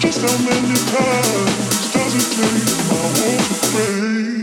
Just how many times does it take my wolf to break?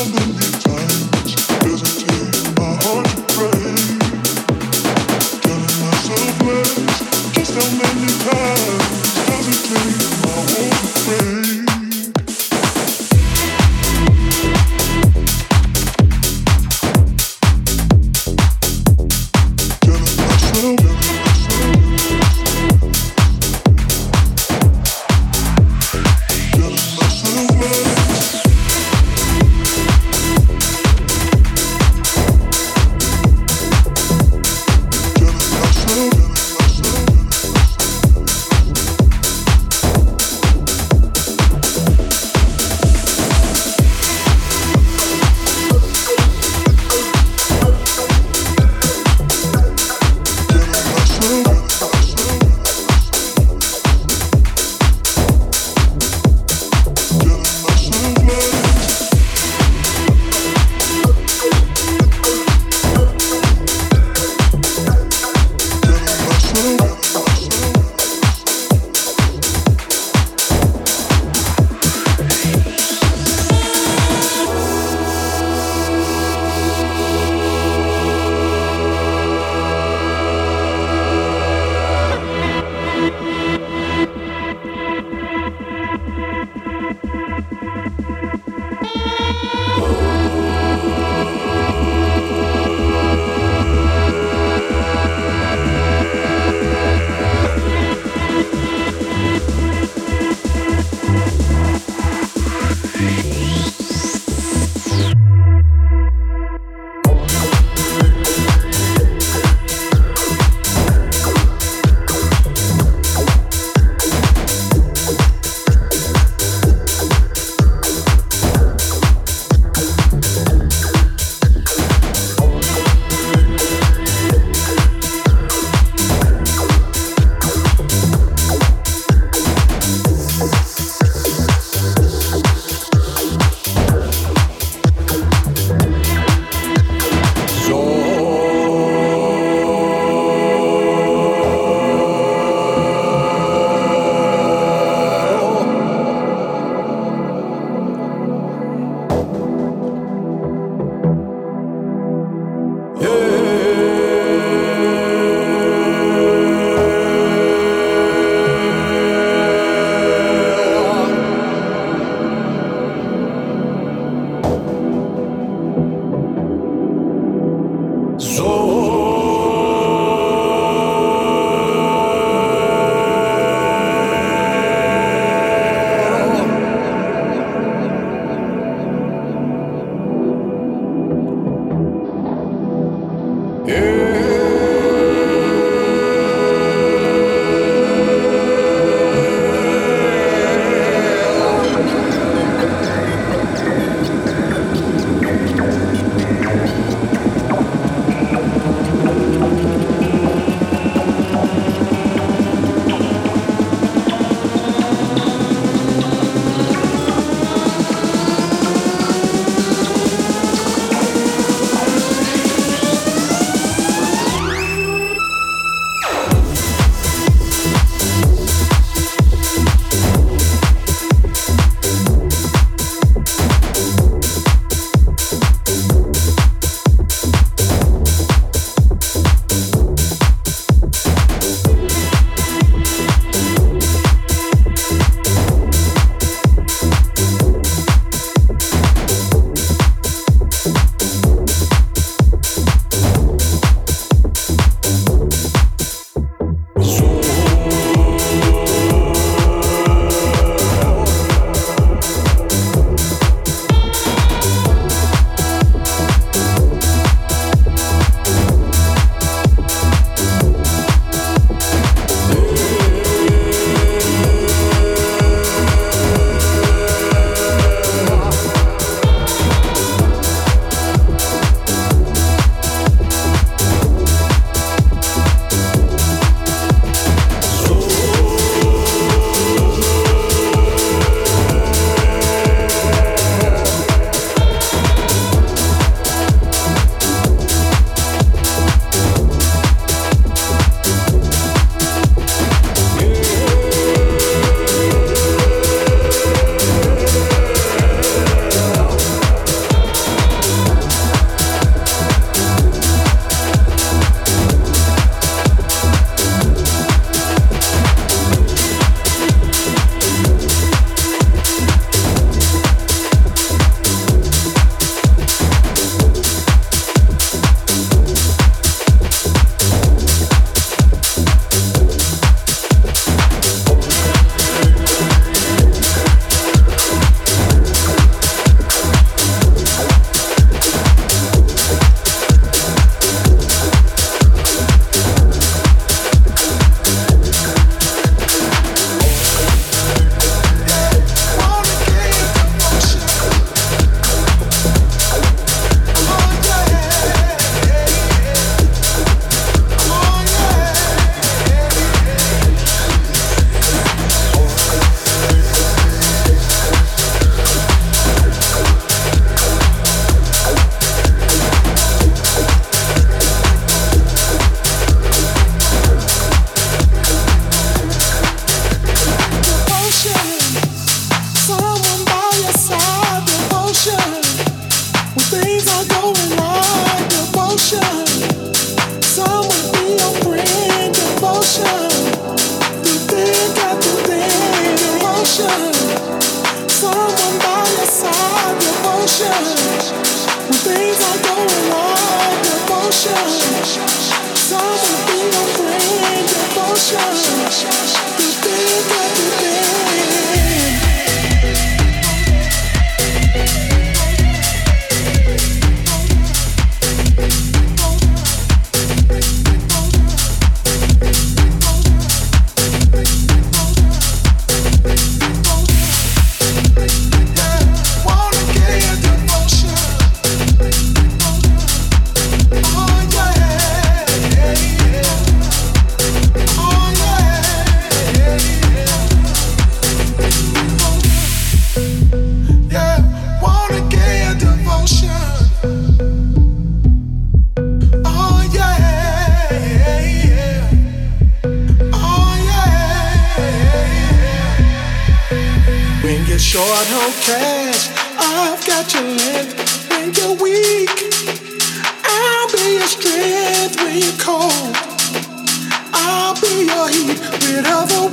don't believe.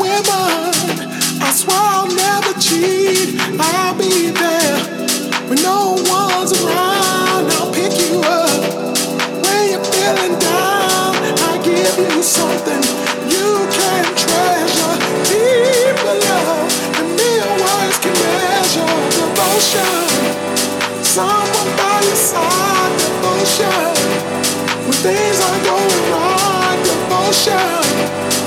women. I swear I'll never cheat. I'll be there when no one's around. I'll pick you up when you're feeling down. I give you something you can treasure. Deeper love than mere words can measure. Devotion, someone by your side. Devotion, when things are going wrong. Devotion.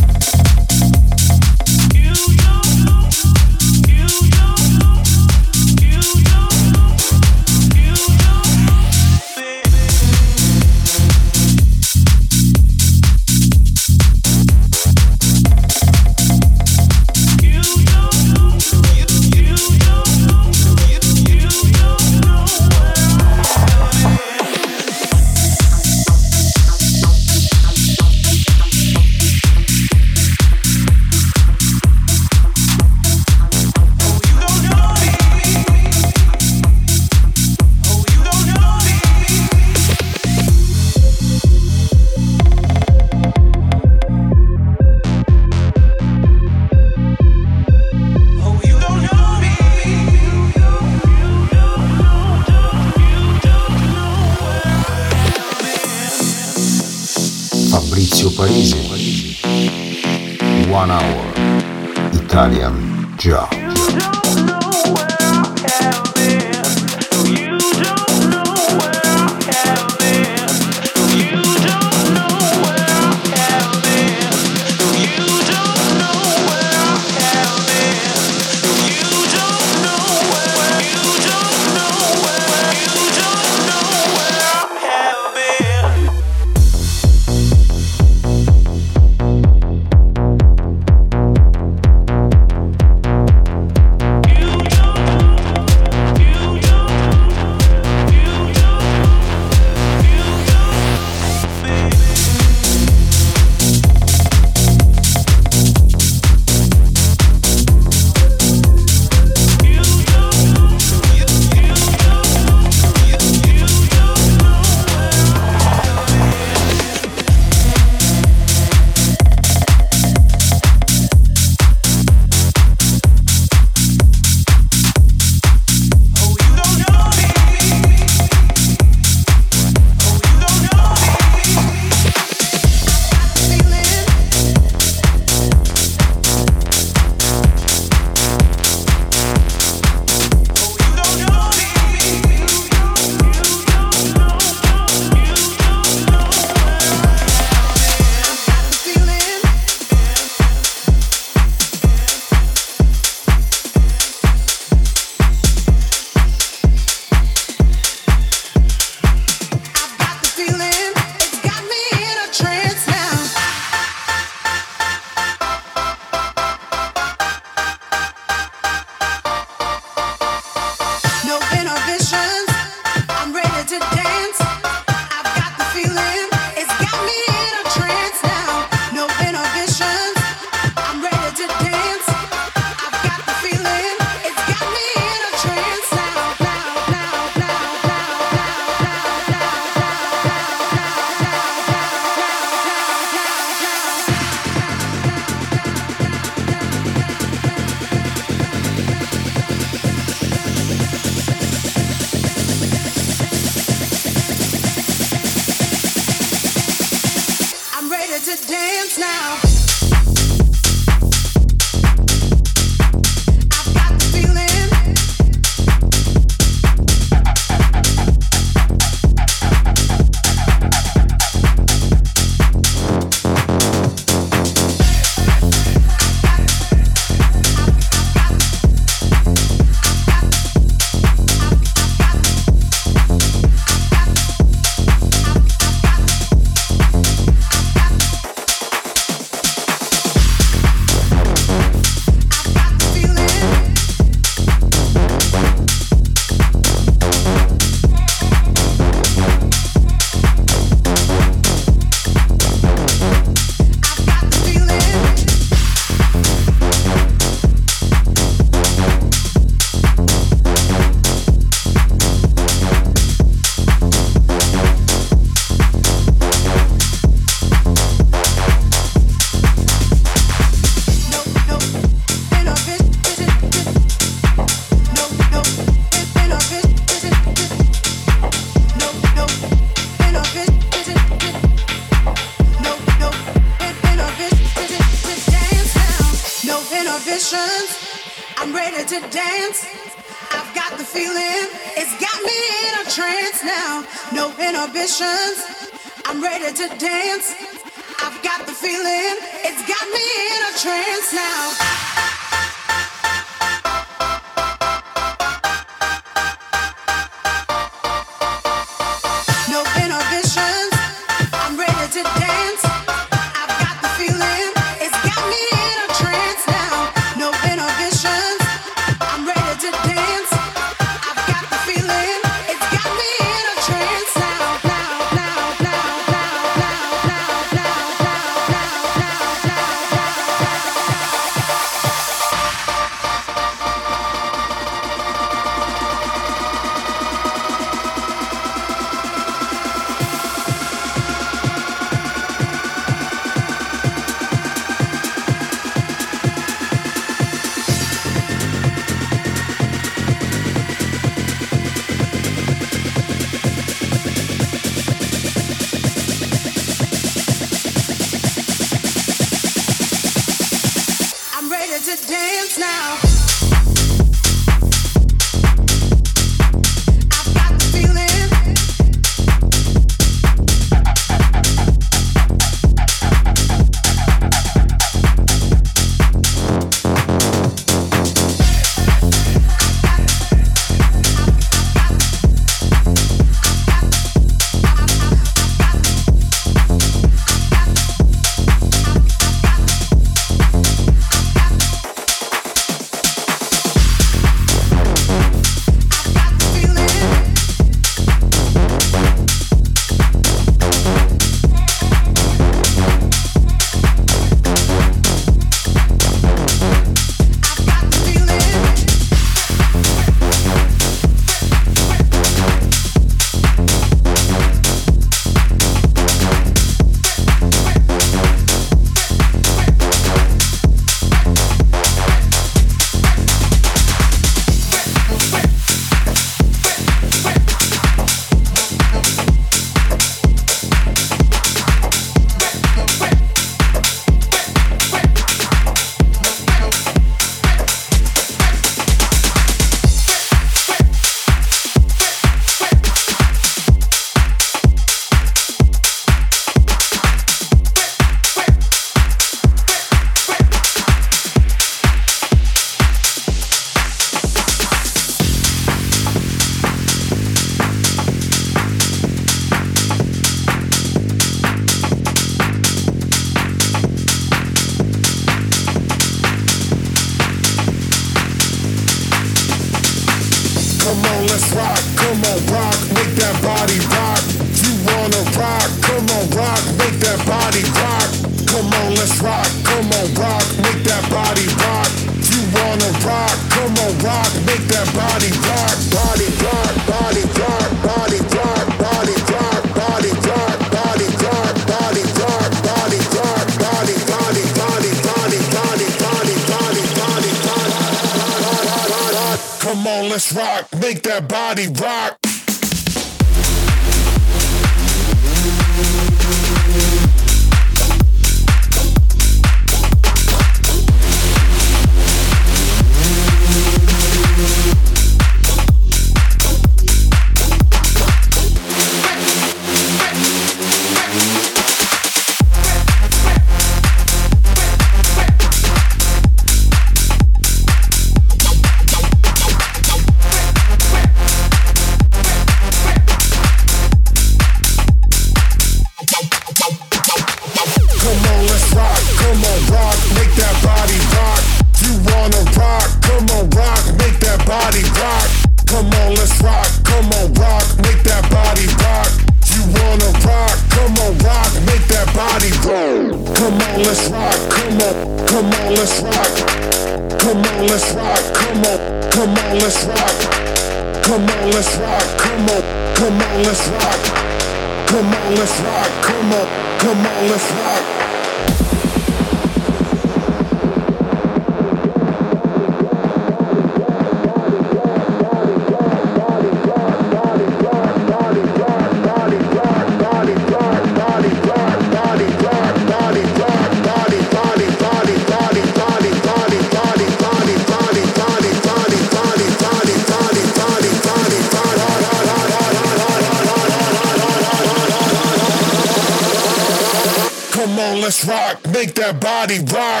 make that body rock.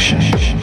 connection.